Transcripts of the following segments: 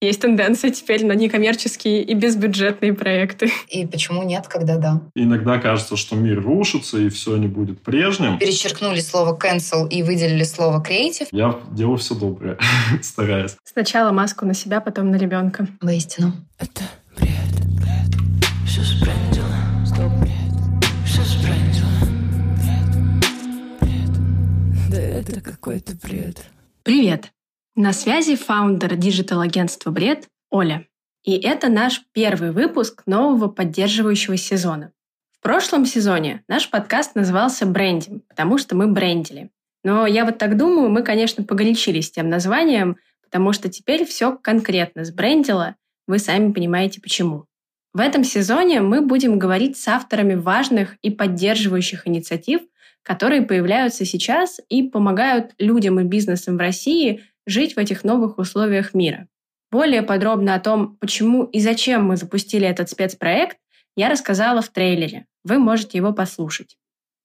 Есть тенденция теперь на некоммерческие и безбюджетные проекты. И почему нет, когда да? Иногда кажется, что мир рушится и все не будет прежним. Перечеркнули слово cancel и выделили слово creative. Я делаю все доброе, стараюсь. Сначала маску на себя, потом на ребенка. Воистину. Это бред, бред. Все сбрендило. Стоп, бред. Все сбрендило. Бред, бред. Да это какой-то бред. Привет! На связи фаундер digital-агентства «Бред» Оля. И это наш первый выпуск нового поддерживающего сезона. В прошлом сезоне наш подкаст назывался «Брендим», потому что мы брендили. Но я вот так думаю, мы, конечно, погорячились тем названием, потому что теперь все конкретно сбрендило, вы сами понимаете почему. В этом сезоне мы будем говорить с авторами важных и поддерживающих инициатив, которые появляются сейчас и помогают людям и бизнесам в России жить в этих новых условиях мира. Более подробно о том, почему и зачем мы запустили этот спецпроект, я рассказала в трейлере. Вы можете его послушать.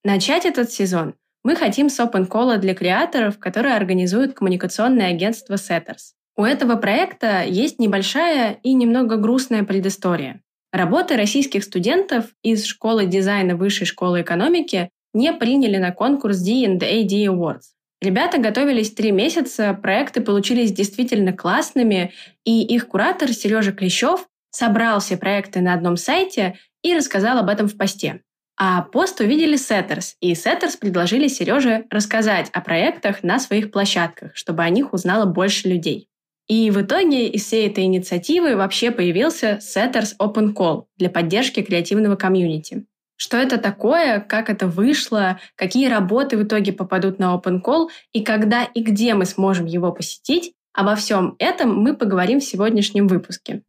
Начать этот сезон мы хотим с Open Call для креаторов, которые организуют коммуникационное агентство Setters. У этого проекта есть небольшая и немного грустная предыстория. Работы российских студентов из школы дизайна Высшей школы экономики не приняли на конкурс D&AD Awards. Ребята готовились три месяца, проекты получились действительно классными, и их куратор Сережа Клещев собрал все проекты на одном сайте и рассказал об этом в посте. А пост увидели Setters, и Setters предложили Сереже рассказать о проектах на своих площадках, чтобы о них узнало больше людей. И в итоге из всей этой инициативы вообще появился Setters Open Call для поддержки креативного комьюнити. Что это такое, как это вышло, какие работы в итоге попадут на Open Call и когда и где мы сможем его посетить, обо всем этом мы поговорим в сегодняшнем выпуске.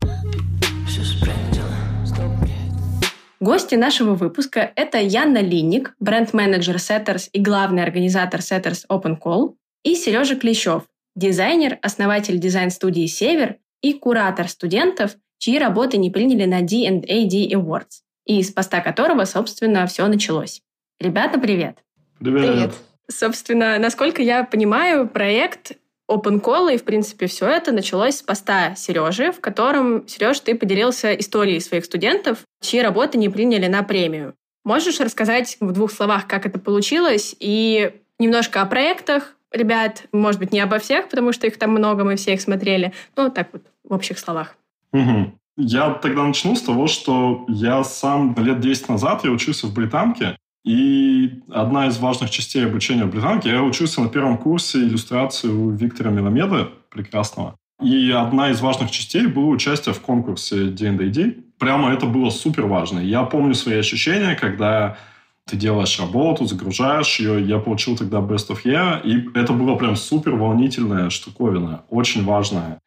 Гости нашего выпуска – это Яна Линник, бренд-менеджер Setters и главный организатор Setters Open Call, и Сережа Клещев, дизайнер, основатель дизайн-студии «Север» и куратор студентов, чьи работы не приняли на D&AD Awards и из поста которого, собственно, все началось. Ребята, привет! Привет! Привет! Собственно, насколько я понимаю, проект Open Call и, в принципе, все это началось с поста Сережи, в котором, Сереж, ты поделился историей своих студентов, чьи работы не приняли на премию. Можешь рассказать в двух словах, как это получилось, и немножко о проектах, ребят, может быть, не обо всех, потому что их там много, мы все их смотрели, но так вот, в общих словах. Угу. Я тогда начну с того, что я сам лет 10 назад я учился в Британке, и одна из важных частей обучения в Британке, я учился на первом курсе иллюстрации у Виктора Меломеда, прекрасного. И одна из важных частей было участие в конкурсе D&D. Прямо это было супер важно. Я помню свои ощущения, когда ты делаешь работу, загружаешь ее. Я получил тогда Best of Year, и это было прям супер волнительная штуковина, очень важная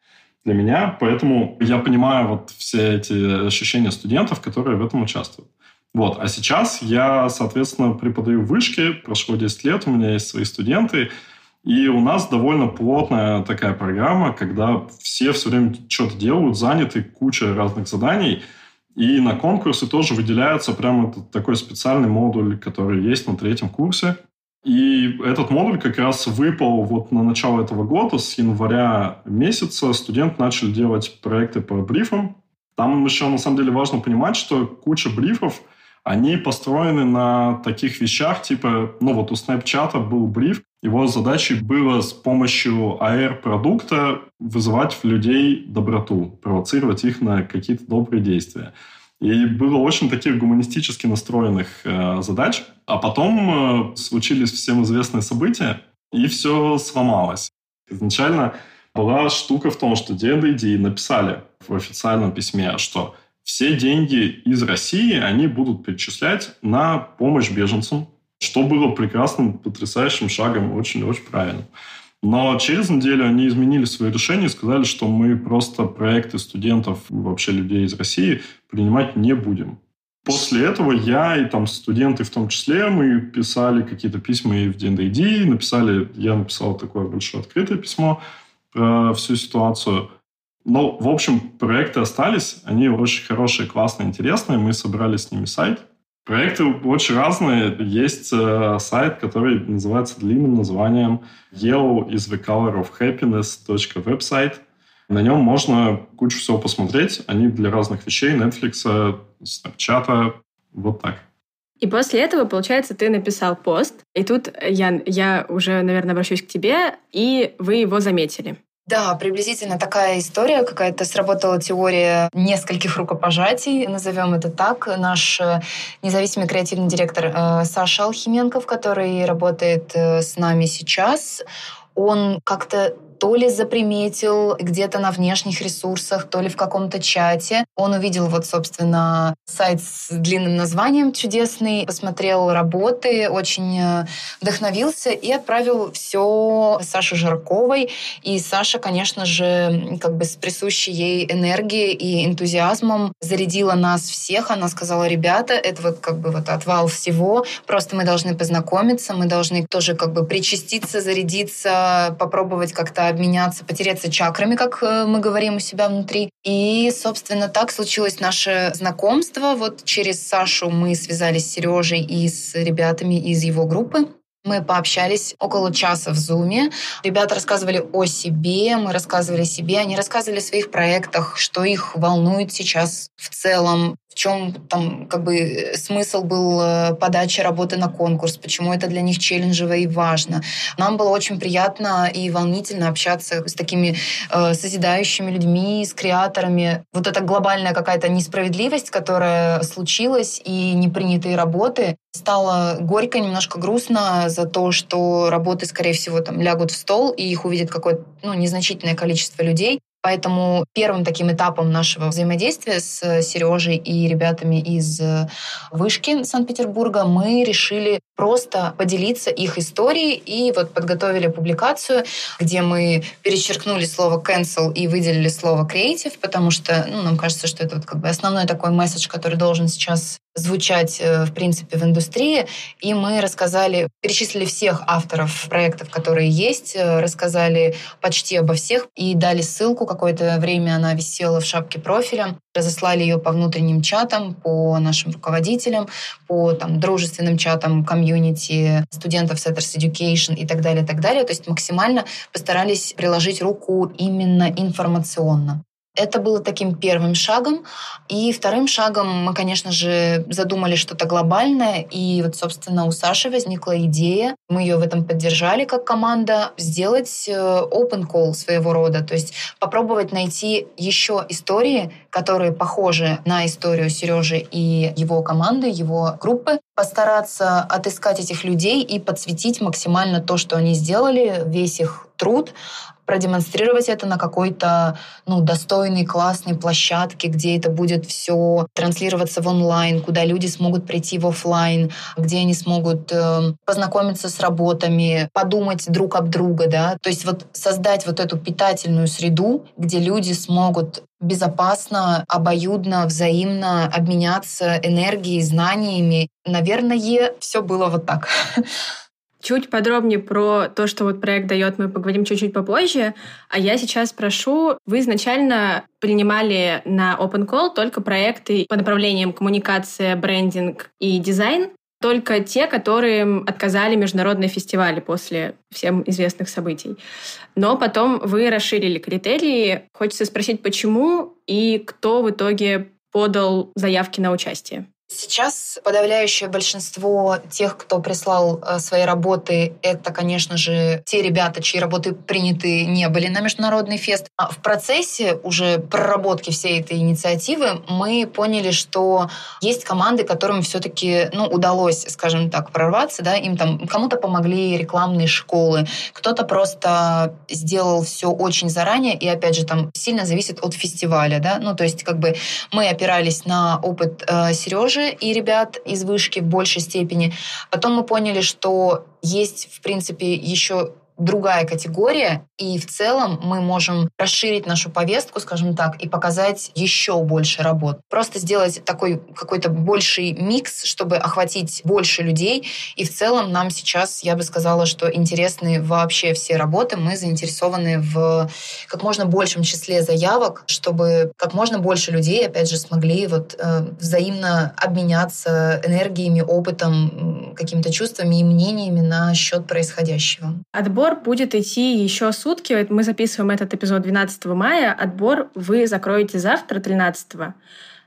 для меня, поэтому я понимаю вот все эти ощущения студентов, которые в этом участвуют. Вот. А сейчас я, соответственно, преподаю в вышке, прошло 10 лет, у меня есть свои студенты, и у нас довольно плотная такая программа, когда все все время что-то делают, заняты куча разных заданий, и на конкурсы тоже выделяется прямо такой специальный модуль, который есть на третьем курсе, и этот модуль как раз выпал вот на начало этого года, с января месяца студенты начали делать проекты по брифам. Там еще на самом деле важно понимать, что куча брифов, они построены на таких вещах, типа, ну вот у Snapchat был бриф, его задачей было с помощью AR-продукта вызывать в людей доброту, провоцировать их на какие-то добрые действия. И было очень таких гуманистически настроенных э, задач. А потом э, случились всем известные события, и все сломалось. Изначально была штука в том, что D&D написали в официальном письме, что все деньги из России они будут перечислять на помощь беженцам, что было прекрасным, потрясающим шагом, очень-очень правильным. Но через неделю они изменили свое решение и сказали, что мы просто проекты студентов, вообще людей из России принимать не будем. После этого я и там студенты в том числе, мы писали какие-то письма и в DNDD, написали, я написал такое большое открытое письмо про всю ситуацию. Но, в общем, проекты остались, они очень хорошие, классные, интересные. Мы собрали с ними сайт, Проекты очень разные. Есть э, сайт, который называется длинным названием yellow is the color of happiness.website. На нем можно кучу всего посмотреть. Они для разных вещей, Netflix, Snapchat, вот так. И после этого, получается, ты написал пост, и тут, Ян, я уже, наверное, обращусь к тебе, и вы его заметили. Да, приблизительно такая история. Какая-то сработала теория нескольких рукопожатий, назовем это так. Наш э, независимый креативный директор э, Саша Алхименков, который работает э, с нами сейчас, он как-то то ли заприметил где-то на внешних ресурсах, то ли в каком-то чате. Он увидел вот, собственно, сайт с длинным названием чудесный, посмотрел работы, очень э, вдохновился и отправил все Саше Жарковой. И Саша, конечно же, как бы с присущей ей энергией и энтузиазмом зарядила нас всех. Она сказала, ребята, это вот как бы вот отвал всего, просто мы должны познакомиться, мы должны тоже как бы причаститься, зарядиться, попробовать как-то обменяться, потереться чакрами, как э, мы говорим у себя внутри. И, собственно, так случилось наше знакомство. Вот через Сашу мы связались с Сережей и с ребятами из его группы. Мы пообщались около часа в Зуме. Ребята рассказывали о себе, мы рассказывали себе, они рассказывали о своих проектах, что их волнует сейчас в целом, чем там как бы смысл был э, подачи работы на конкурс, почему это для них челленджево и важно. Нам было очень приятно и волнительно общаться с такими э, созидающими людьми, с креаторами. Вот эта глобальная какая-то несправедливость, которая случилась, и непринятые работы, стало горько, немножко грустно за то, что работы, скорее всего, там лягут в стол, и их увидит какое-то ну, незначительное количество людей. Поэтому первым таким этапом нашего взаимодействия с Сережей и ребятами из э, вышки Санкт-Петербурга мы решили просто поделиться их историей и вот подготовили публикацию, где мы перечеркнули слово cancel и выделили слово creative, потому что ну, нам кажется, что это вот как бы основной такой месседж, который должен сейчас звучать, э, в принципе, в индустрии. И мы рассказали, перечислили всех авторов проектов, которые есть, рассказали почти обо всех и дали ссылку, какое-то время она висела в шапке профиля. Разослали ее по внутренним чатам, по нашим руководителям, по там, дружественным чатам комьюнити студентов Setters Education и так далее, и так далее. То есть максимально постарались приложить руку именно информационно. Это было таким первым шагом. И вторым шагом мы, конечно же, задумали что-то глобальное. И вот, собственно, у Саши возникла идея, мы ее в этом поддержали как команда, сделать э, open call своего рода. То есть попробовать найти еще истории, которые похожи на историю Сережи и его команды, его группы, постараться отыскать этих людей и подсветить максимально то, что они сделали, весь их труд, продемонстрировать это на какой-то ну, достойной, классной площадке, где это будет все транслироваться в онлайн, куда люди смогут прийти в офлайн, где они смогут э, познакомиться с работами, подумать друг об друга, да, то есть вот создать вот эту питательную среду, где люди смогут безопасно, обоюдно, взаимно обменяться энергией, знаниями. Наверное, все было вот так. Чуть подробнее про то, что вот проект дает, мы поговорим чуть-чуть попозже. А я сейчас прошу, вы изначально принимали на Open Call только проекты по направлениям коммуникация, брендинг и дизайн, только те, которые отказали международные фестивали после всем известных событий. Но потом вы расширили критерии. Хочется спросить, почему и кто в итоге подал заявки на участие? Сейчас подавляющее большинство тех, кто прислал э, свои работы, это, конечно же, те ребята, чьи работы приняты не были на международный фест. А в процессе уже проработки всей этой инициативы мы поняли, что есть команды, которым все-таки ну, удалось, скажем так, прорваться. Да? Им там кому-то помогли рекламные школы, кто-то просто сделал все очень заранее, и опять же там сильно зависит от фестиваля. Да? Ну, то есть как бы мы опирались на опыт э, Сережи, молодежи и ребят из вышки в большей степени. Потом мы поняли, что есть, в принципе, еще другая категория, и в целом мы можем расширить нашу повестку, скажем так, и показать еще больше работ. Просто сделать такой какой-то больший микс, чтобы охватить больше людей. И в целом нам сейчас, я бы сказала, что интересны вообще все работы. Мы заинтересованы в как можно большем числе заявок, чтобы как можно больше людей, опять же, смогли вот э, взаимно обменяться энергиями, опытом, какими-то чувствами и мнениями на счет происходящего. Отбор Отбор будет идти еще сутки. Мы записываем этот эпизод 12 мая. Отбор вы закроете завтра, 13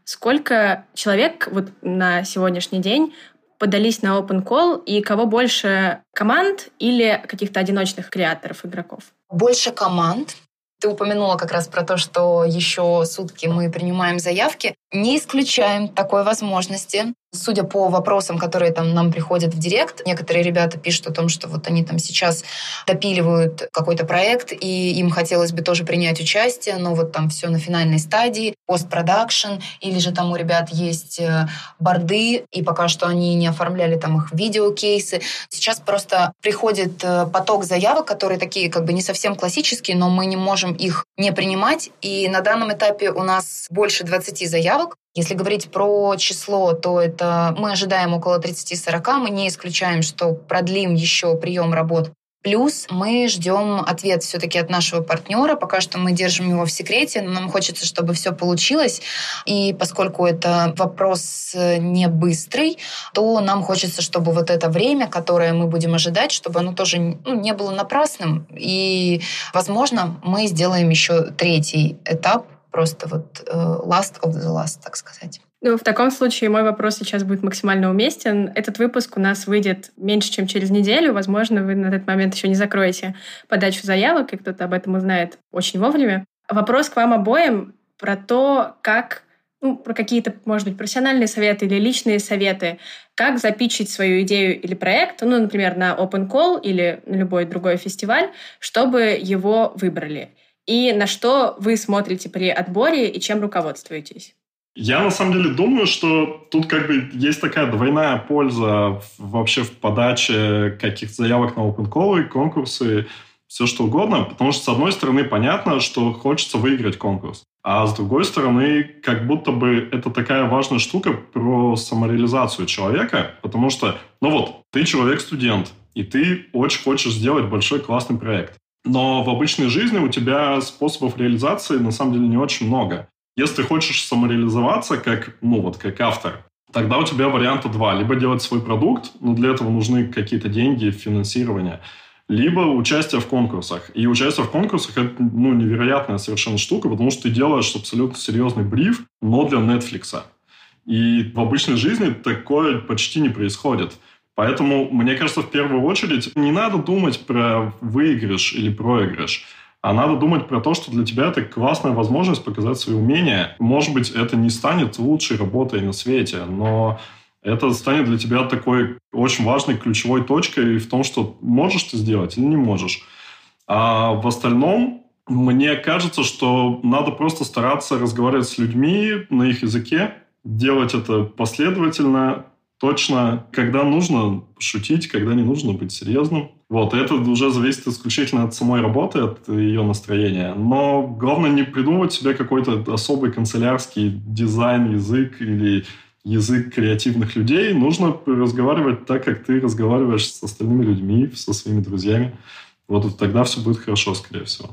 Сколько человек вот на сегодняшний день подались на open call и кого больше команд или каких-то одиночных креаторов, игроков? Больше команд. Ты упомянула как раз про то, что еще сутки мы принимаем заявки. Не исключаем такой возможности. Судя по вопросам, которые там нам приходят в директ, некоторые ребята пишут о том, что вот они там сейчас допиливают какой-то проект, и им хотелось бы тоже принять участие, но вот там все на финальной стадии, постпродакшн, или же там у ребят есть э, борды, и пока что они не оформляли там их видеокейсы. Сейчас просто приходит э, поток заявок, которые такие как бы не совсем классические, но мы не можем их не принимать, и на данном этапе у нас больше 20 заявок, если говорить про число, то это мы ожидаем около 30-40. Мы не исключаем, что продлим еще прием работ. Плюс мы ждем ответ все-таки от нашего партнера. Пока что мы держим его в секрете, но нам хочется, чтобы все получилось. И поскольку это вопрос э, не быстрый, то нам хочется, чтобы вот это время, которое мы будем ожидать, чтобы оно тоже ну, не было напрасным. И, возможно, мы сделаем еще третий этап просто вот э, last of the last, так сказать. Ну, в таком случае мой вопрос сейчас будет максимально уместен. Этот выпуск у нас выйдет меньше, чем через неделю. Возможно, вы на этот момент еще не закроете подачу заявок, и кто-то об этом узнает очень вовремя. Вопрос к вам обоим про то, как ну, про какие-то, может быть, профессиональные советы или личные советы, как запичить свою идею или проект, ну, например, на Open Call или на любой другой фестиваль, чтобы его выбрали и на что вы смотрите при отборе и чем руководствуетесь? Я на самом деле думаю, что тут как бы есть такая двойная польза вообще в подаче каких-то заявок на open call, конкурсы, все что угодно, потому что с одной стороны понятно, что хочется выиграть конкурс, а с другой стороны как будто бы это такая важная штука про самореализацию человека, потому что, ну вот, ты человек-студент, и ты очень хочешь сделать большой классный проект. Но в обычной жизни у тебя способов реализации на самом деле не очень много. Если ты хочешь самореализоваться как, ну вот, как автор, тогда у тебя варианта два. Либо делать свой продукт, но для этого нужны какие-то деньги, финансирование, либо участие в конкурсах. И участие в конкурсах – это ну, невероятная совершенно штука, потому что ты делаешь абсолютно серьезный бриф, но для Netflix. И в обычной жизни такое почти не происходит. Поэтому, мне кажется, в первую очередь не надо думать про выигрыш или проигрыш, а надо думать про то, что для тебя это классная возможность показать свои умения. Может быть, это не станет лучшей работой на свете, но это станет для тебя такой очень важной ключевой точкой в том, что можешь ты сделать или не можешь. А в остальном, мне кажется, что надо просто стараться разговаривать с людьми на их языке, делать это последовательно, точно, когда нужно шутить, когда не нужно быть серьезным. Вот, это уже зависит исключительно от самой работы, от ее настроения. Но главное не придумывать себе какой-то особый канцелярский дизайн, язык или язык креативных людей. Нужно разговаривать так, как ты разговариваешь с остальными людьми, со своими друзьями. Вот тогда все будет хорошо, скорее всего.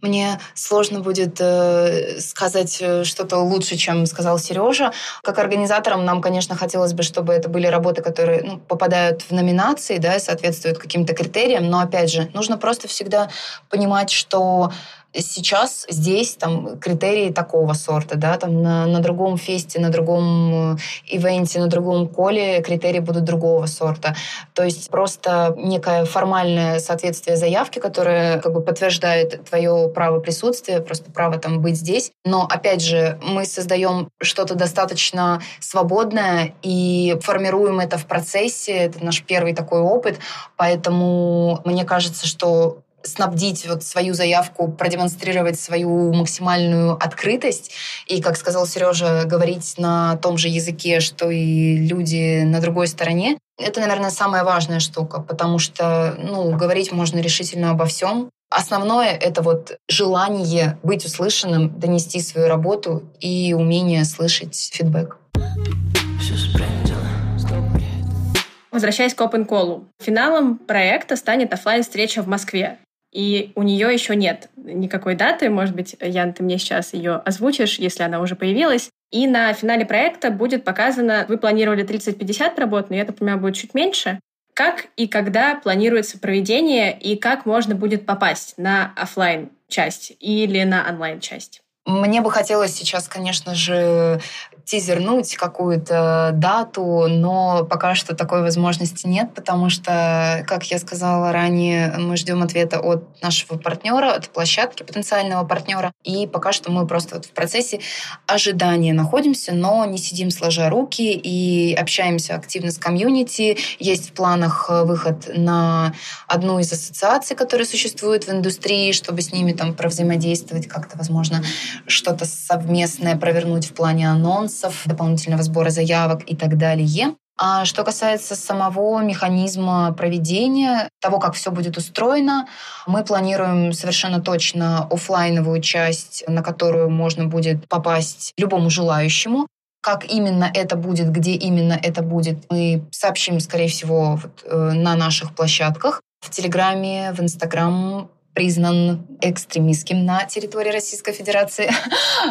Мне сложно будет э, сказать э, что-то лучше, чем сказал Сережа. Как организаторам нам, конечно, хотелось бы, чтобы это были работы, которые ну, попадают в номинации, да, соответствуют каким-то критериям. Но опять же, нужно просто всегда понимать, что Сейчас здесь там критерии такого сорта, да, там на, на другом фесте, на другом э, ивенте, на другом коле критерии будут другого сорта. То есть просто некое формальное соответствие заявки, которое как бы подтверждает твое право присутствия, просто право там быть здесь. Но опять же, мы создаем что-то достаточно свободное и формируем это в процессе. Это наш первый такой опыт. Поэтому мне кажется, что снабдить вот свою заявку, продемонстрировать свою максимальную открытость и, как сказал Сережа, говорить на том же языке, что и люди на другой стороне. Это, наверное, самая важная штука, потому что, ну, говорить можно решительно обо всем. Основное — это вот желание быть услышанным, донести свою работу и умение слышать фидбэк. Возвращаясь к Open Call, финалом проекта станет офлайн встреча в Москве и у нее еще нет никакой даты. Может быть, Ян, ты мне сейчас ее озвучишь, если она уже появилась. И на финале проекта будет показано, вы планировали 30-50 работ, но я так понимаю, будет чуть меньше. Как и когда планируется проведение и как можно будет попасть на офлайн часть или на онлайн часть? Мне бы хотелось сейчас, конечно же, тизернуть какую-то дату, но пока что такой возможности нет, потому что, как я сказала ранее, мы ждем ответа от нашего партнера, от площадки потенциального партнера, и пока что мы просто вот в процессе ожидания находимся, но не сидим сложа руки и общаемся активно с комьюнити. Есть в планах выход на одну из ассоциаций, которые существуют в индустрии, чтобы с ними там провзаимодействовать как-то, возможно, что-то совместное провернуть в плане анонсов, дополнительного сбора заявок и так далее. А что касается самого механизма проведения, того, как все будет устроено, мы планируем совершенно точно офлайновую часть, на которую можно будет попасть любому желающему. Как именно это будет, где именно это будет, мы сообщим, скорее всего, вот, э, на наших площадках. В Телеграме, в Инстаграм признан экстремистским на территории Российской Федерации.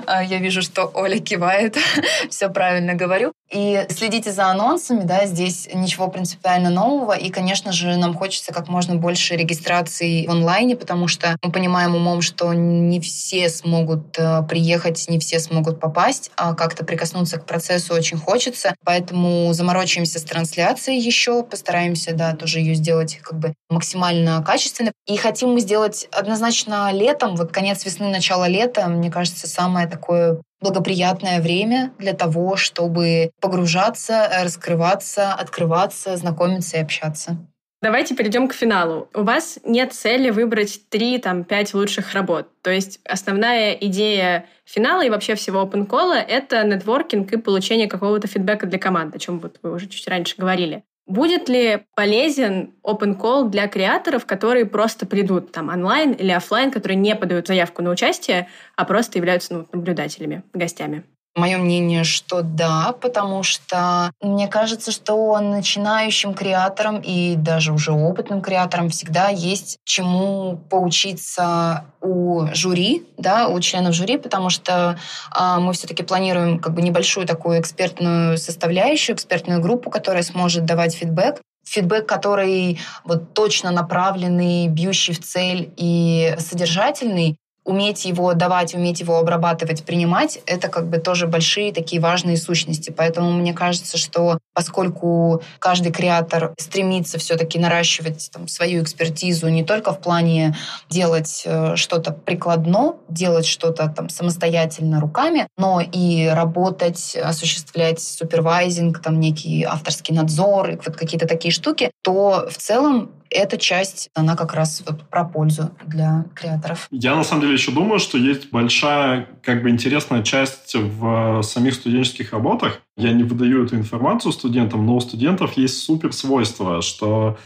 А, я вижу, что Оля кивает. Все правильно говорю. И следите за анонсами, да, здесь ничего принципиально нового. И, конечно же, нам хочется как можно больше регистраций в онлайне, потому что мы понимаем умом, что не все смогут э, приехать, не все смогут попасть, а как-то прикоснуться к процессу очень хочется. Поэтому заморочимся с трансляцией еще, постараемся, да, тоже ее сделать как бы максимально качественно. И хотим мы сделать однозначно летом, вот конец весны, начало лета, мне кажется, самое такое благоприятное время для того, чтобы погружаться, раскрываться, открываться, знакомиться и общаться. Давайте перейдем к финалу. У вас нет цели выбрать три, там, пять лучших работ. То есть основная идея финала и вообще всего open call — это нетворкинг и получение какого-то фидбэка для команды, о чем вот вы уже чуть раньше говорили. Будет ли полезен open call для креаторов, которые просто придут там онлайн или офлайн, которые не подают заявку на участие, а просто являются ну, наблюдателями, гостями? Мое мнение, что да, потому что мне кажется, что начинающим креаторам и даже уже опытным креаторам всегда есть чему поучиться у жюри, да, у членов жюри, потому что э, мы все-таки планируем как бы небольшую такую экспертную составляющую, экспертную группу, которая сможет давать фидбэк. Фидбэк, который вот точно направленный, бьющий в цель и содержательный, уметь его давать, уметь его обрабатывать, принимать, это как бы тоже большие такие важные сущности. Поэтому мне кажется, что поскольку каждый креатор стремится все-таки наращивать там, свою экспертизу не только в плане делать э, что-то прикладно, делать что-то там самостоятельно руками, но и работать, осуществлять супервайзинг, там некий авторский надзор, вот какие-то такие штуки, то в целом эта часть, она как раз вот про пользу для креаторов. Я на самом деле еще думаю, что есть большая, как бы интересная часть в самих студенческих работах. Я не выдаю эту информацию студентам, но у студентов есть супер свойство, что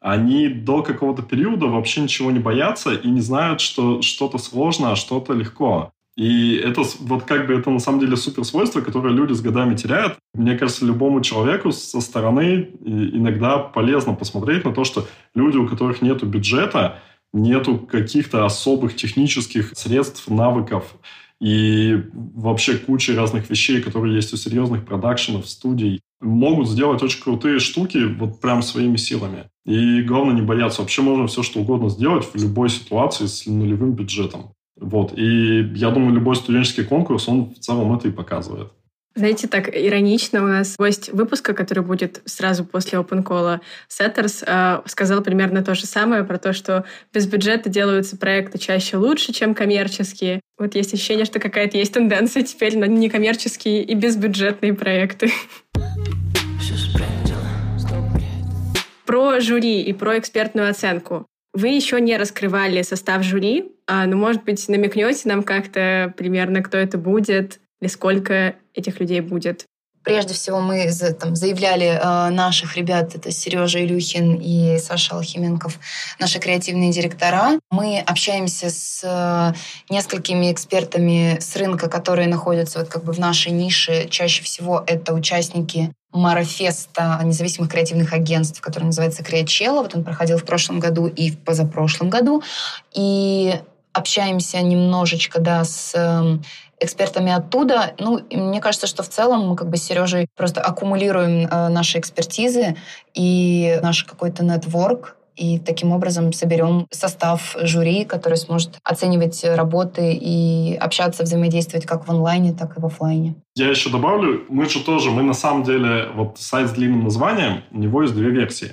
они до какого-то периода вообще ничего не боятся и не знают, что что-то сложно, а что-то легко. И это вот как бы это на самом деле супер свойство, которое люди с годами теряют. Мне кажется, любому человеку со стороны иногда полезно посмотреть на то, что люди, у которых нет бюджета, нету каких-то особых технических средств, навыков и вообще куча разных вещей, которые есть у серьезных продакшенов, студий, могут сделать очень крутые штуки вот прям своими силами. И главное не бояться. Вообще можно все что угодно сделать в любой ситуации с нулевым бюджетом. Вот. И я думаю, любой студенческий конкурс, он в целом это и показывает. Знаете, так иронично у нас гость выпуска, который будет сразу после Open Call, Сеттерс, э, сказал примерно то же самое про то, что без бюджета делаются проекты чаще лучше, чем коммерческие. Вот есть ощущение, что какая-то есть тенденция теперь на некоммерческие и безбюджетные проекты. Про жюри и про экспертную оценку. Вы еще не раскрывали состав жюри, а, но, может быть, намекнете нам как-то примерно, кто это будет или сколько этих людей будет? Прежде всего мы там, заявляли э, наших ребят, это Сережа Илюхин и Саша Алхименков, наши креативные директора. Мы общаемся с э, несколькими экспертами с рынка, которые находятся вот как бы в нашей нише. Чаще всего это участники марафеста независимых креативных агентств, который называется Креачелла. Вот он проходил в прошлом году и в позапрошлом году. И общаемся немножечко да, с экспертами оттуда. Ну, мне кажется, что в целом мы как бы с Сережей просто аккумулируем э, наши экспертизы и наш какой-то нетворк, и таким образом соберем состав жюри, который сможет оценивать работы и общаться, взаимодействовать как в онлайне, так и в офлайне. Я еще добавлю, мы же тоже, мы на самом деле, вот сайт с длинным названием, у него есть две версии.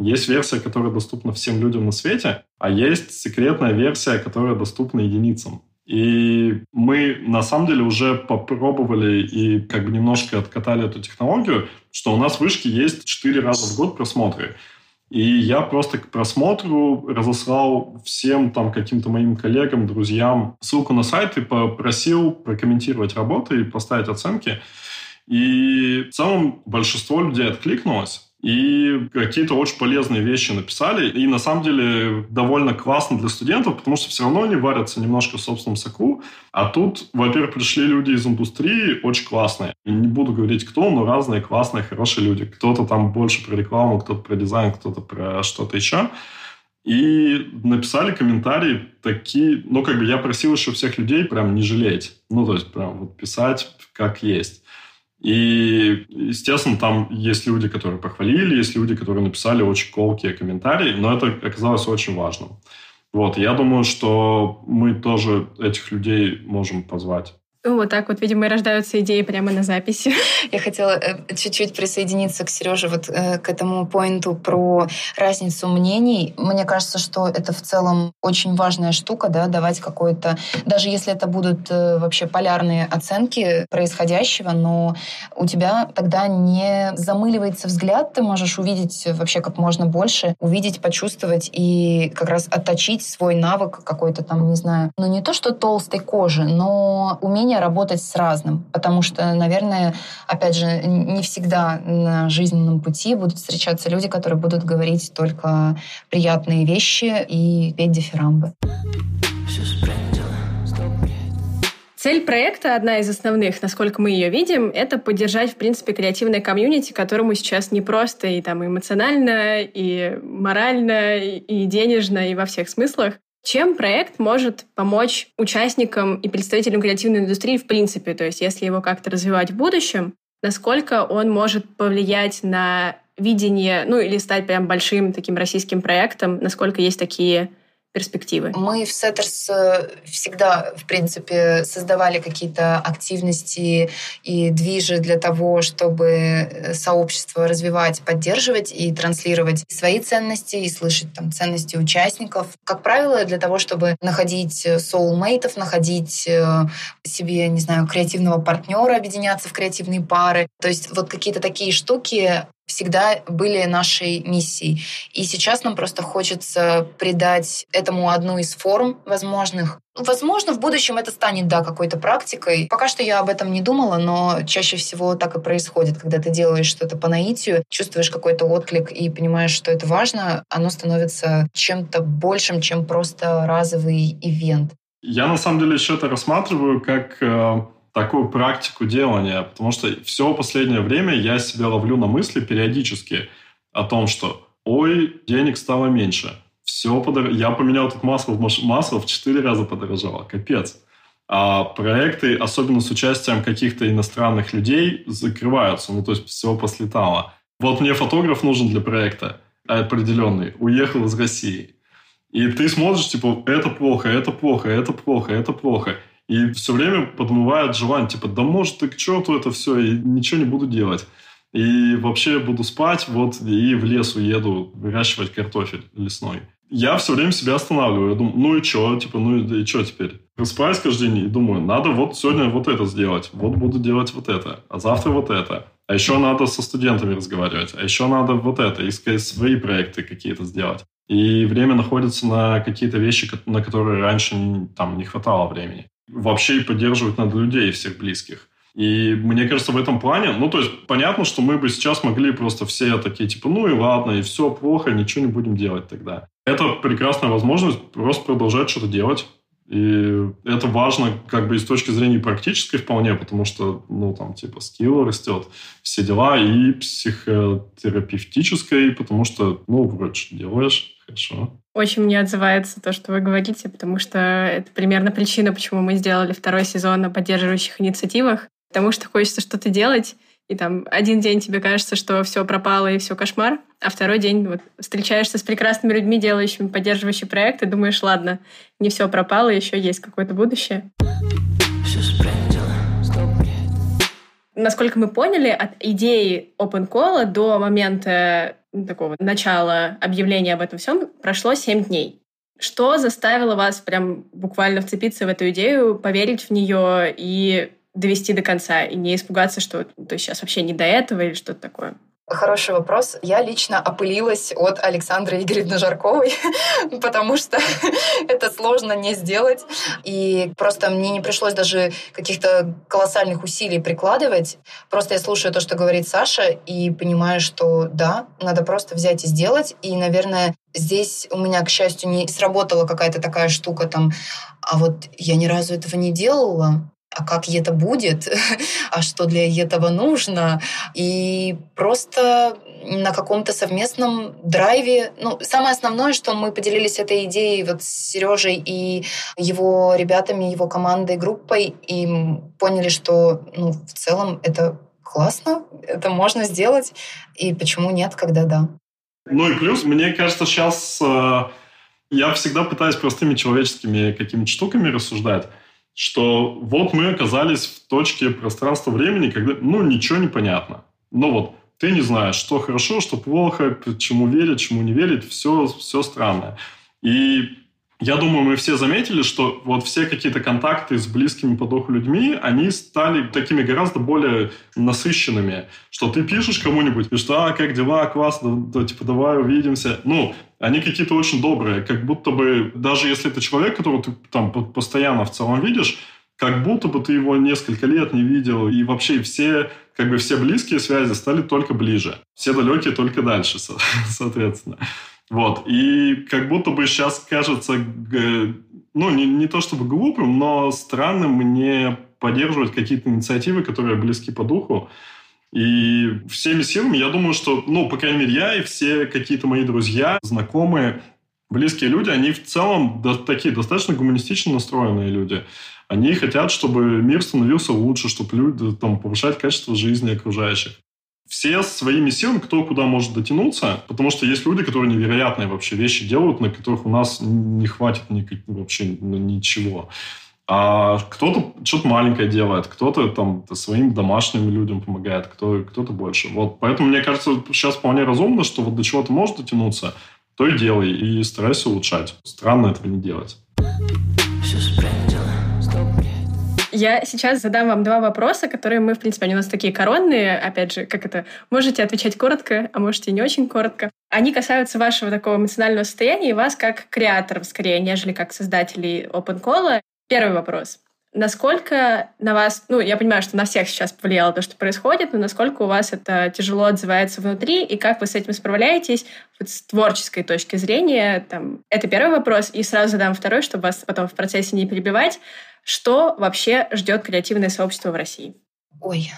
Есть версия, которая доступна всем людям на свете, а есть секретная версия, которая доступна единицам. И мы на самом деле уже попробовали и как бы немножко откатали эту технологию, что у нас в вышке есть 4 раза в год просмотры. И я просто к просмотру разослал всем там каким-то моим коллегам, друзьям ссылку на сайт и попросил прокомментировать работы и поставить оценки. И в целом большинство людей откликнулось и какие-то очень полезные вещи написали. И на самом деле довольно классно для студентов, потому что все равно они варятся немножко в собственном соку. А тут, во-первых, пришли люди из индустрии очень классные. И не буду говорить кто, но разные классные, хорошие люди. Кто-то там больше про рекламу, кто-то про дизайн, кто-то про что-то еще. И написали комментарии такие, ну, как бы я просил еще всех людей прям не жалеть. Ну, то есть прям вот писать как есть. И, естественно, там есть люди, которые похвалили, есть люди, которые написали очень колкие комментарии, но это оказалось очень важным. Вот, я думаю, что мы тоже этих людей можем позвать. Ну, вот так вот, видимо, и рождаются идеи прямо на записи. Я хотела э, чуть-чуть присоединиться к Сереже вот э, к этому поинту про разницу мнений. Мне кажется, что это в целом очень важная штука, да, давать какой-то... Даже если это будут э, вообще полярные оценки происходящего, но у тебя тогда не замыливается взгляд, ты можешь увидеть вообще как можно больше, увидеть, почувствовать и как раз отточить свой навык какой-то там, не знаю, ну не то, что толстой кожи, но умение умение работать с разным, потому что, наверное, опять же, не всегда на жизненном пути будут встречаться люди, которые будут говорить только приятные вещи и петь дифирамбы. Цель проекта, одна из основных, насколько мы ее видим, это поддержать, в принципе, креативное комьюнити, которому сейчас не просто и там эмоционально, и морально, и денежно, и во всех смыслах. Чем проект может помочь участникам и представителям креативной индустрии в принципе? То есть если его как-то развивать в будущем, насколько он может повлиять на видение, ну или стать прям большим таким российским проектом, насколько есть такие перспективы? Мы в Setters э, всегда, в принципе, создавали какие-то активности и движи для того, чтобы э, сообщество развивать, поддерживать и транслировать свои ценности и слышать там ценности участников. Как правило, для того, чтобы находить соулмейтов, находить э, себе, не знаю, креативного партнера, объединяться в креативные пары. То есть вот какие-то такие штуки всегда были нашей миссией. И сейчас нам просто хочется придать этому одну из форм возможных. Возможно, в будущем это станет, да, какой-то практикой. Пока что я об этом не думала, но чаще всего так и происходит, когда ты делаешь что-то по наитию, чувствуешь какой-то отклик и понимаешь, что это важно, оно становится чем-то большим, чем просто разовый ивент. Я на самом деле еще это рассматриваю как э, такую практику делания, потому что все последнее время я себя ловлю на мысли периодически о том, что ой, денег стало меньше, все подор... я поменял тут масло масло в 4 раза подорожало, капец. А проекты, особенно с участием каких-то иностранных людей, закрываются, ну то есть все послетало. Вот мне фотограф нужен для проекта определенный, уехал из России. И ты смотришь, типа, это плохо, это плохо, это плохо, это плохо. И все время подмывает желание, типа, да может ты к черту это все, и ничего не буду делать. И вообще буду спать, вот, и в лес уеду выращивать картофель лесной. Я все время себя останавливаю. Я думаю, ну и что, типа, ну и что теперь? Просыпаюсь каждый день и думаю, надо вот сегодня вот это сделать, вот буду делать вот это, а завтра вот это. А еще надо со студентами разговаривать, а еще надо вот это, искать свои проекты какие-то сделать. И время находится на какие-то вещи, на которые раньше там не хватало времени вообще и поддерживать надо людей всех близких. И мне кажется, в этом плане, ну, то есть, понятно, что мы бы сейчас могли просто все такие, типа, ну и ладно, и все плохо, ничего не будем делать тогда. Это прекрасная возможность просто продолжать что-то делать. И это важно как бы и с точки зрения практической вполне, потому что, ну, там, типа, скилл растет, все дела, и психотерапевтической, потому что, ну, вроде делаешь, Хорошо. Очень мне отзывается то, что вы говорите, потому что это примерно причина, почему мы сделали второй сезон на поддерживающих инициативах. Потому что хочется что-то делать, и там один день тебе кажется, что все пропало и все кошмар, а второй день вот, встречаешься с прекрасными людьми, делающими поддерживающий проект, и думаешь, ладно, не все пропало, еще есть какое-то будущее. Насколько мы поняли, от идеи Open Call до момента ну, такого начала объявления об этом всем прошло 7 дней. Что заставило вас прям буквально вцепиться в эту идею, поверить в нее и довести до конца, и не испугаться, что то сейчас вообще не до этого или что-то такое? Хороший вопрос. Я лично опылилась от Александры Игоревны Жарковой, потому что это сложно не сделать. И просто мне не пришлось даже каких-то колоссальных усилий прикладывать. Просто я слушаю то, что говорит Саша, и понимаю, что да, надо просто взять и сделать. И, наверное, здесь у меня, к счастью, не сработала какая-то такая штука там, а вот я ни разу этого не делала а как это будет, а что для этого нужно. И просто на каком-то совместном драйве. Ну, самое основное, что мы поделились этой идеей вот с Сережей и его ребятами, его командой, группой, и поняли, что ну, в целом это классно, это можно сделать, и почему нет, когда да. Ну и плюс, мне кажется, сейчас э, я всегда пытаюсь простыми человеческими какими-то штуками рассуждать что вот мы оказались в точке пространства-времени, когда, ну, ничего не понятно. Ну вот, ты не знаешь, что хорошо, что плохо, чему верить, чему не верить, все, все странное. И я думаю, мы все заметили, что вот все какие-то контакты с близкими по духу людьми, они стали такими гораздо более насыщенными. Что ты пишешь кому-нибудь, и что, а, как дела, классно, да, типа, давай увидимся. Ну, они какие-то очень добрые, как будто бы, даже если это человек, которого ты там постоянно в целом видишь, как будто бы ты его несколько лет не видел, и вообще все, как бы все близкие связи стали только ближе. Все далекие только дальше, соответственно. Вот. И как будто бы сейчас кажется, ну, не, не то чтобы глупым, но странным мне поддерживать какие-то инициативы, которые близки по духу. И всеми силами, я думаю, что, ну, по крайней мере, я и все какие-то мои друзья, знакомые, близкие люди, они в целом до, такие достаточно гуманистично настроенные люди. Они хотят, чтобы мир становился лучше, чтобы люди там повышать качество жизни окружающих все своими силами, кто куда может дотянуться, потому что есть люди, которые невероятные вообще вещи делают, на которых у нас не хватит никак, вообще ничего. А кто-то что-то маленькое делает, кто-то там своим домашним людям помогает, кто, кто-то больше. Вот, поэтому мне кажется, сейчас вполне разумно, что вот до чего ты можешь дотянуться, то и делай, и старайся улучшать. Странно этого не делать. Я сейчас задам вам два вопроса, которые мы, в принципе, они у нас такие коронные. Опять же, как это? Можете отвечать коротко, а можете не очень коротко. Они касаются вашего такого эмоционального состояния и вас как креаторов, скорее, нежели как создателей OpenCall. Первый вопрос. Насколько на вас, ну, я понимаю, что на всех сейчас повлияло то, что происходит, но насколько у вас это тяжело отзывается внутри, и как вы с этим справляетесь вот с творческой точки зрения? Там, это первый вопрос, и сразу задам второй, чтобы вас потом в процессе не перебивать. Что вообще ждет креативное сообщество в России? Ой,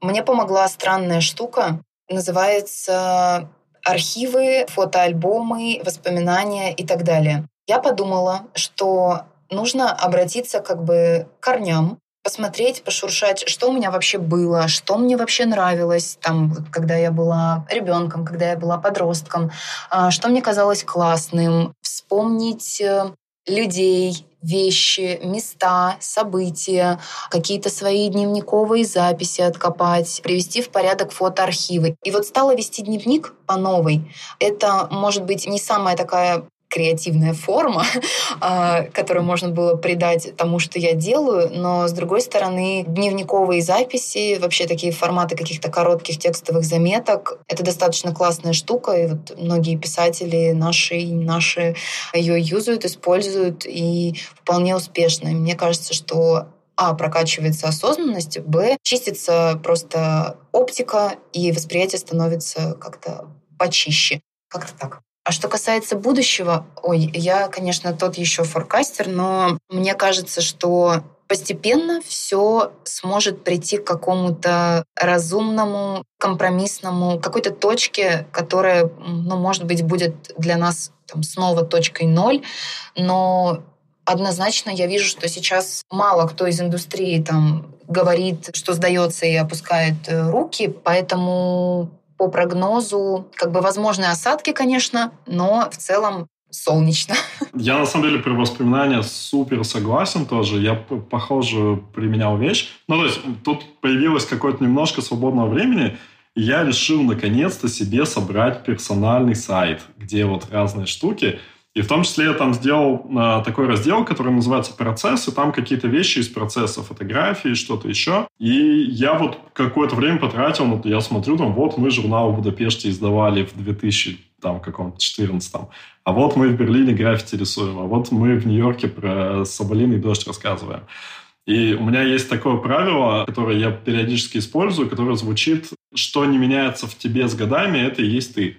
мне помогла странная штука. Называется архивы, фотоальбомы, воспоминания и так далее. Я подумала, что нужно обратиться как бы к корням, посмотреть, пошуршать, что у меня вообще было, что мне вообще нравилось, там, когда я была ребенком, когда я была подростком, а, что мне казалось классным, вспомнить э, людей, вещи, места, события, какие-то свои дневниковые записи откопать, привести в порядок фотоархивы. И вот стала вести дневник по новой. Это, может быть, не самая такая креативная форма, а, которую можно было придать тому, что я делаю, но, с другой стороны, дневниковые записи, вообще такие форматы каких-то коротких текстовых заметок, это достаточно классная штука, и вот многие писатели наши, наши ее юзают, используют, и вполне успешно. мне кажется, что а, прокачивается осознанность, б, чистится просто оптика, и восприятие становится как-то почище. Как-то так. А что касается будущего, ой, я, конечно, тот еще форкастер, но мне кажется, что постепенно все сможет прийти к какому-то разумному, компромиссному, какой-то точке, которая, ну, может быть, будет для нас там, снова точкой ноль, но однозначно я вижу, что сейчас мало кто из индустрии там говорит, что сдается и опускает э, руки, поэтому по прогнозу, как бы возможны осадки, конечно, но в целом солнечно. Я, на самом деле, при воспоминании супер согласен тоже. Я похоже применял вещь. Ну, то есть, тут появилось какое-то немножко свободного времени, и я решил наконец-то себе собрать персональный сайт, где вот разные штуки. И в том числе я там сделал э, такой раздел, который называется «Процессы». Там какие-то вещи из процесса, фотографии, что-то еще. И я вот какое-то время потратил, вот я смотрю, там, вот мы журнал в Будапеште издавали в 2000 там каком-то 14 а вот мы в Берлине граффити рисуем, а вот мы в Нью-Йорке про соболиный дождь рассказываем. И у меня есть такое правило, которое я периодически использую, которое звучит, что не меняется в тебе с годами, это и есть ты.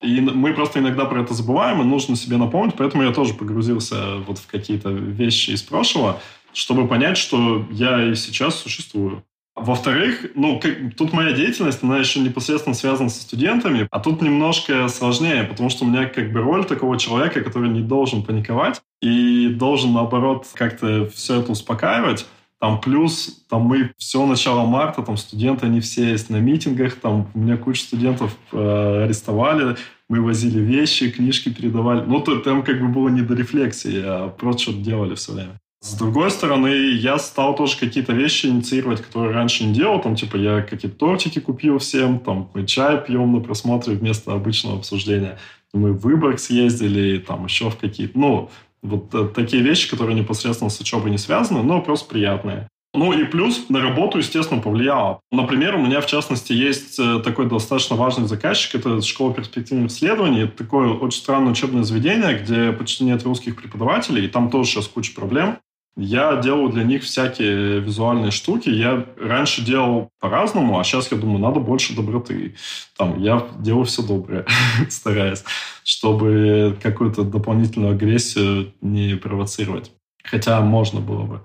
И мы просто иногда про это забываем, и нужно себе напомнить, поэтому я тоже погрузился вот в какие-то вещи из прошлого, чтобы понять, что я и сейчас существую. Во-вторых, ну, как, тут моя деятельность, она еще непосредственно связана со студентами, а тут немножко сложнее, потому что у меня как бы роль такого человека, который не должен паниковать и должен, наоборот, как-то все это успокаивать. Там плюс, там мы все начало марта, там студенты, они все есть на митингах, там у меня куча студентов э, арестовали, мы возили вещи, книжки передавали. Ну, то, там как бы было не до рефлексии, а просто что-то делали все время. С другой стороны, я стал тоже какие-то вещи инициировать, которые раньше не делал. Там, типа, я какие-то тортики купил всем, там, мы чай пьем на просмотре вместо обычного обсуждения. Мы в Выборг съездили, там, еще в какие-то... Ну, вот э, такие вещи, которые непосредственно с учебой не связаны, но просто приятные. Ну и плюс на работу, естественно, повлияло. Например, у меня, в частности, есть э, такой достаточно важный заказчик. Это школа перспективных исследований. Это такое очень странное учебное заведение, где почти нет русских преподавателей, и там тоже сейчас куча проблем. Я делаю для них всякие визуальные штуки. Я раньше делал по-разному, а сейчас я думаю, надо больше доброты. Там, я делаю все доброе, стараясь, чтобы какую-то дополнительную агрессию не провоцировать. Хотя можно было бы.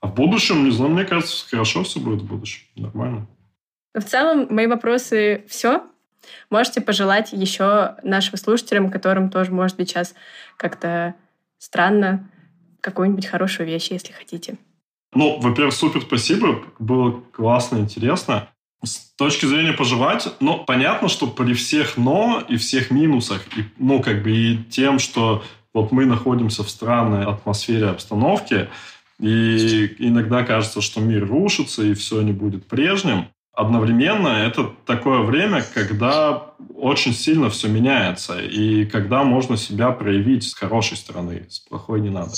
А в будущем, не знаю, мне кажется, хорошо все будет в будущем. Нормально. В целом, мои вопросы все. Можете пожелать еще нашим слушателям, которым тоже, может быть, сейчас как-то странно какую-нибудь хорошую вещь, если хотите. Ну, во-первых, супер спасибо. Было классно, интересно. С точки зрения пожелать, ну, понятно, что при всех «но» и всех минусах, и, ну, как бы и тем, что вот мы находимся в странной атмосфере обстановки, и иногда кажется, что мир рушится, и все не будет прежним. Одновременно это такое время, когда очень сильно все меняется, и когда можно себя проявить с хорошей стороны, с плохой не надо.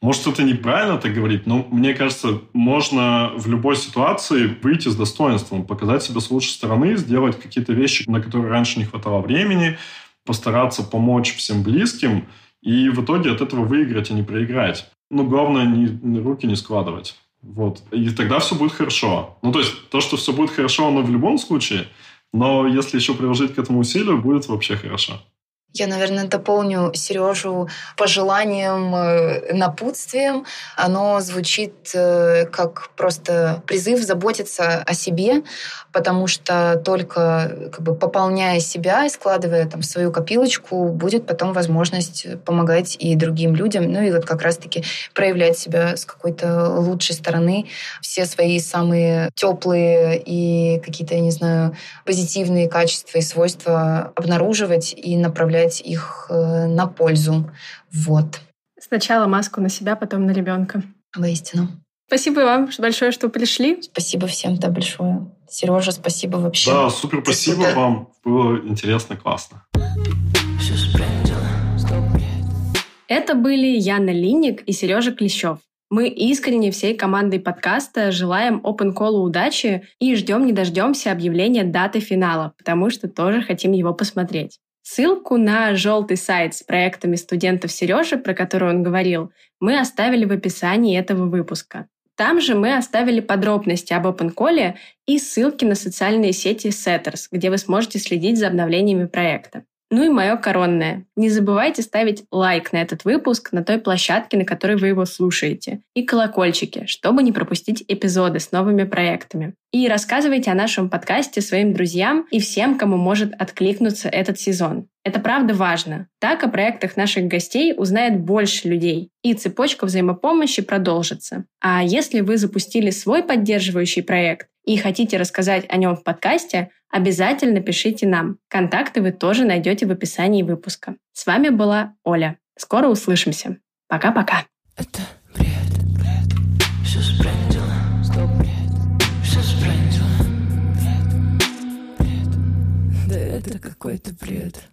Может, это неправильно так говорить, но мне кажется, можно в любой ситуации выйти с достоинством, показать себя с лучшей стороны, сделать какие-то вещи, на которые раньше не хватало времени, постараться помочь всем близким, и в итоге от этого выиграть, а не проиграть. Ну, главное, не, руки не складывать. Вот. И тогда все будет хорошо. Ну, то есть, то, что все будет хорошо, оно в любом случае, но если еще приложить к этому усилию, будет вообще хорошо. Я, наверное, дополню Сережу пожеланием, э, напутствием. Оно звучит э, как просто призыв заботиться о себе, потому что только как бы, пополняя себя и складывая там свою копилочку, будет потом возможность помогать и другим людям, ну и вот как раз-таки проявлять себя с какой-то лучшей стороны, все свои самые теплые и какие-то, я не знаю, позитивные качества и свойства обнаруживать и направлять их э, на пользу. Вот. Сначала маску на себя, потом на ребенка. Воистину. Спасибо вам большое, что пришли. Спасибо всем-то большое. Сережа, спасибо вообще. Да, супер, спасибо Супер. вам. Было интересно, классно. Это были Яна Линник и Сережа Клещев. Мы искренне всей командой подкаста желаем Open Call удачи и ждем не дождемся объявления даты финала, потому что тоже хотим его посмотреть. Ссылку на желтый сайт с проектами студентов Сережи, про который он говорил, мы оставили в описании этого выпуска. Там же мы оставили подробности об OpenCall и ссылки на социальные сети Setters, где вы сможете следить за обновлениями проекта. Ну и мое коронное. Не забывайте ставить лайк на этот выпуск на той площадке, на которой вы его слушаете. И колокольчики, чтобы не пропустить эпизоды с новыми проектами. И рассказывайте о нашем подкасте своим друзьям и всем, кому может откликнуться этот сезон. Это правда важно. Так о проектах наших гостей узнает больше людей, и цепочка взаимопомощи продолжится. А если вы запустили свой поддерживающий проект и хотите рассказать о нем в подкасте, обязательно пишите нам. Контакты вы тоже найдете в описании выпуска. С вами была Оля. Скоро услышимся. Пока-пока. Это бред, бред. Все сбрендило. Стоп, бред. Все сбрендило. Бред, бред. Да это какой-то бред.